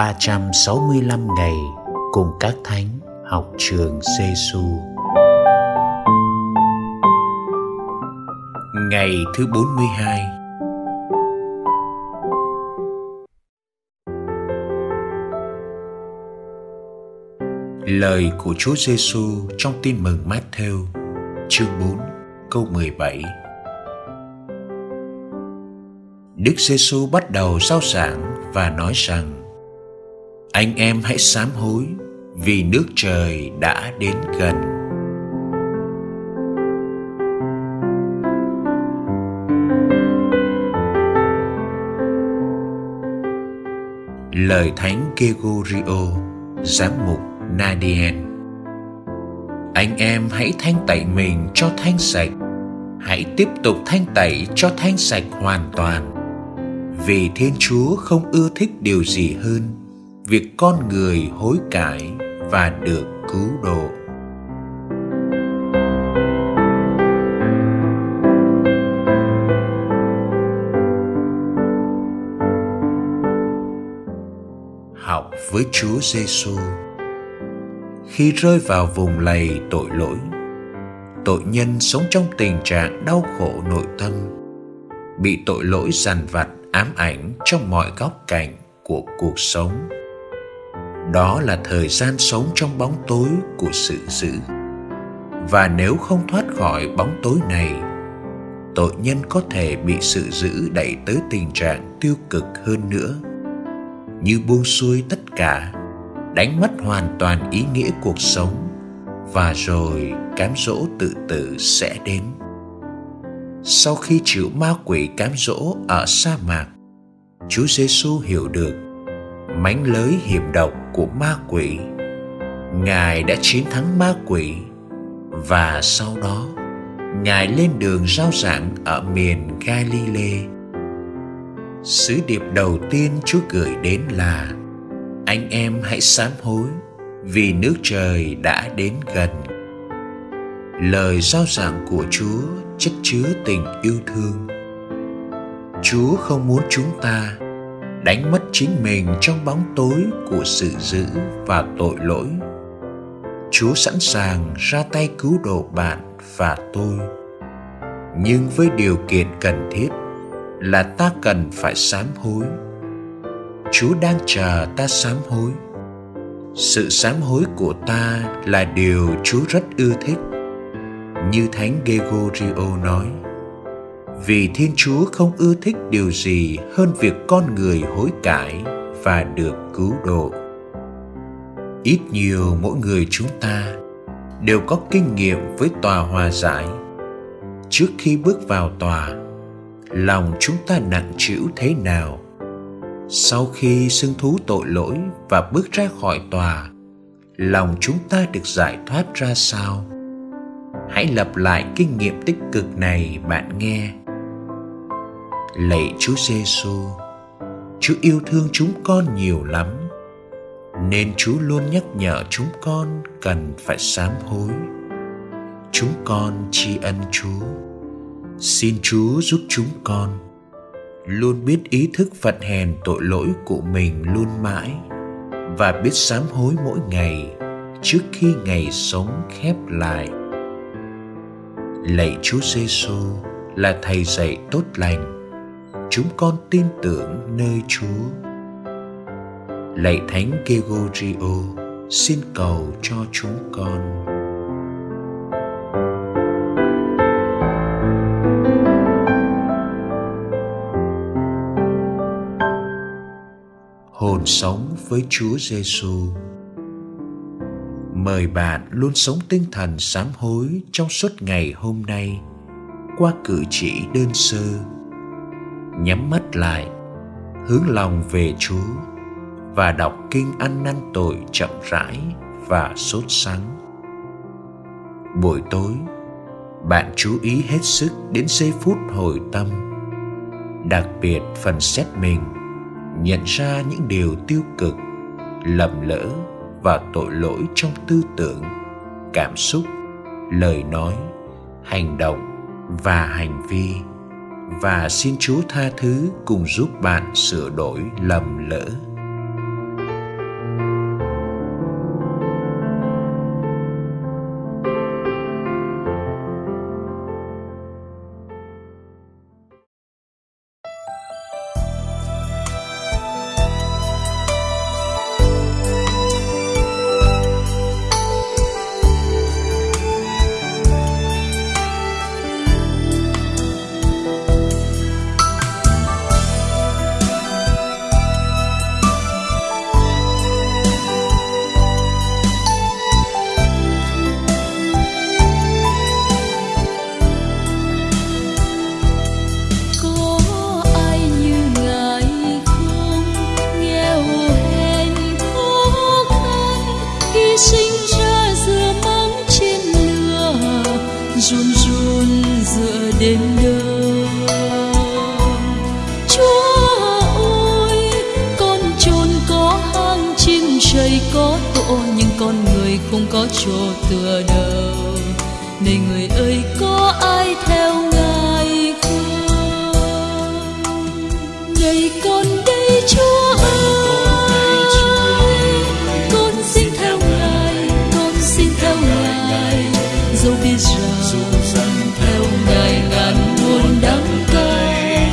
365 ngày cùng các thánh học trường giê -xu. Ngày thứ 42 Lời của Chúa Giêsu trong Tin mừng Matthew, chương 4 câu 17 Đức Giêsu bắt đầu giao giảng và nói rằng anh em hãy sám hối vì nước trời đã đến gần. Lời Thánh Gregorio, giám mục Nadien. Anh em hãy thanh tẩy mình cho thanh sạch. Hãy tiếp tục thanh tẩy cho thanh sạch hoàn toàn. Vì thiên chúa không ưa thích điều gì hơn việc con người hối cải và được cứu độ học với Chúa Giêsu. Khi rơi vào vùng lầy tội lỗi, tội nhân sống trong tình trạng đau khổ nội tâm, bị tội lỗi dằn vặt ám ảnh trong mọi góc cạnh của cuộc sống đó là thời gian sống trong bóng tối của sự dữ. Và nếu không thoát khỏi bóng tối này, tội nhân có thể bị sự dữ đẩy tới tình trạng tiêu cực hơn nữa. Như buông xuôi tất cả, đánh mất hoàn toàn ý nghĩa cuộc sống, và rồi cám dỗ tự tử sẽ đến. Sau khi chịu ma quỷ cám dỗ ở sa mạc, chúa giêsu hiểu được mánh lới hiểm độc của ma quỷ. Ngài đã chiến thắng ma quỷ, và sau đó, ngài lên đường rao giảng ở miền galilee. Sứ điệp đầu tiên chúa gửi đến là, anh em hãy sám hối vì nước trời đã đến gần. Lời giao giảng của chúa chất chứa tình yêu thương. Chúa không muốn chúng ta đánh mất chính mình trong bóng tối của sự dữ và tội lỗi. Chúa sẵn sàng ra tay cứu độ bạn và tôi. Nhưng với điều kiện cần thiết là ta cần phải sám hối. Chúa đang chờ ta sám hối. Sự sám hối của ta là điều chúa rất ưa thích. Như thánh gregorio nói vì thiên chúa không ưa thích điều gì hơn việc con người hối cải và được cứu độ. Ít nhiều mỗi người chúng ta đều có kinh nghiệm với tòa hòa giải. Trước khi bước vào tòa, lòng chúng ta nặng trĩu thế nào? Sau khi xưng thú tội lỗi và bước ra khỏi tòa, lòng chúng ta được giải thoát ra sao? Hãy lặp lại kinh nghiệm tích cực này bạn nghe lạy Chúa Giêsu, Chúa yêu thương chúng con nhiều lắm, nên Chúa luôn nhắc nhở chúng con cần phải sám hối. Chúng con tri ân Chúa. Xin Chúa giúp chúng con luôn biết ý thức phận hèn tội lỗi của mình luôn mãi và biết sám hối mỗi ngày trước khi ngày sống khép lại. Lạy Chúa Giêsu là thầy dạy tốt lành chúng con tin tưởng nơi Chúa. Lạy Thánh Gregorio, xin cầu cho chúng con. Hồn sống với Chúa Giêsu. Mời bạn luôn sống tinh thần sám hối trong suốt ngày hôm nay qua cử chỉ đơn sơ nhắm mắt lại, hướng lòng về chúa và đọc kinh ăn năn tội chậm rãi và sốt sắng. Buổi tối, bạn chú ý hết sức đến giây phút hồi tâm, đặc biệt phần xét mình, nhận ra những điều tiêu cực, lầm lỡ và tội lỗi trong tư tưởng, cảm xúc, lời nói, hành động và hành vi và xin Chúa tha thứ cùng giúp bạn sửa đổi lầm lỡ. Chỗ tựa đầu này người ơi, có ai theo ngài không? Này con đây, chúa ơi, con xin theo ngài, con xin theo ngài. Dẫu biết rằng theo ngài ngàn muôn đắng cay.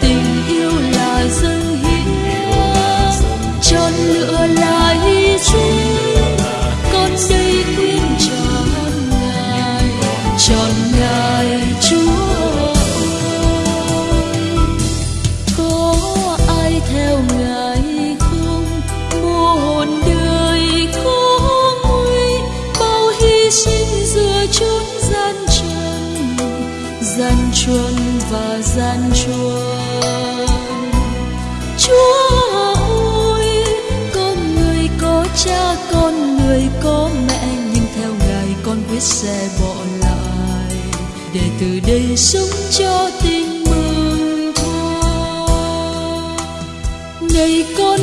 Tình yêu là dâng hiến chọn lựa là gian chuông và gian chuông. Chúa ơi con người có cha con người có mẹ, nhưng theo ngài con quyết sẽ bỏ lại. Để từ đây sống cho tình mừng thôi này con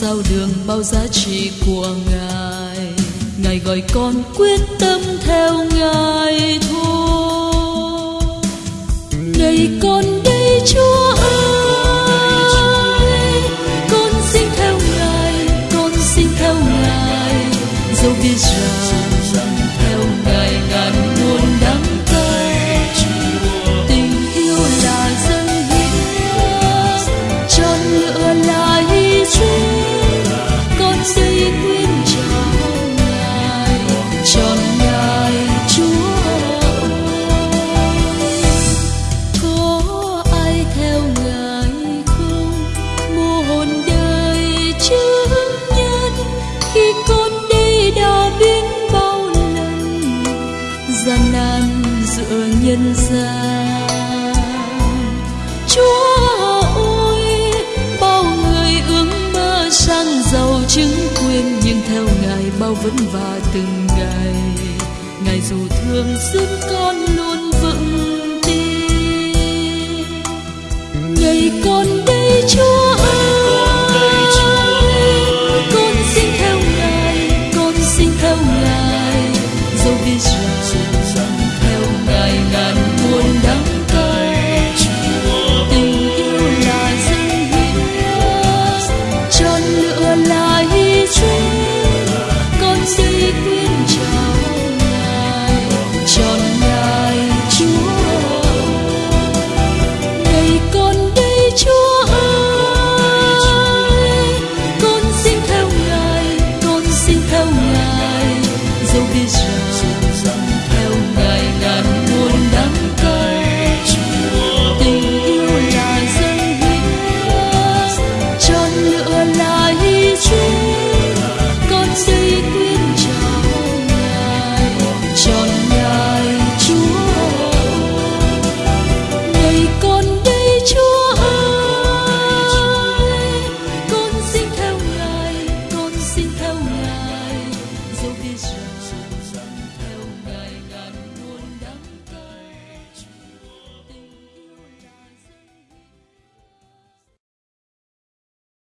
sao đường bao giá trị của ngài. Ngài gọi con quyết tâm theo ngài thôi. Này con nhân gian. Chúa ơi, bao người ước mơ sang giàu chứng quyền, nhưng theo ngài bao vẫn vả từng ngày. Ngài dù thương giúp con luôn xin theo ngài dẫu biết rằng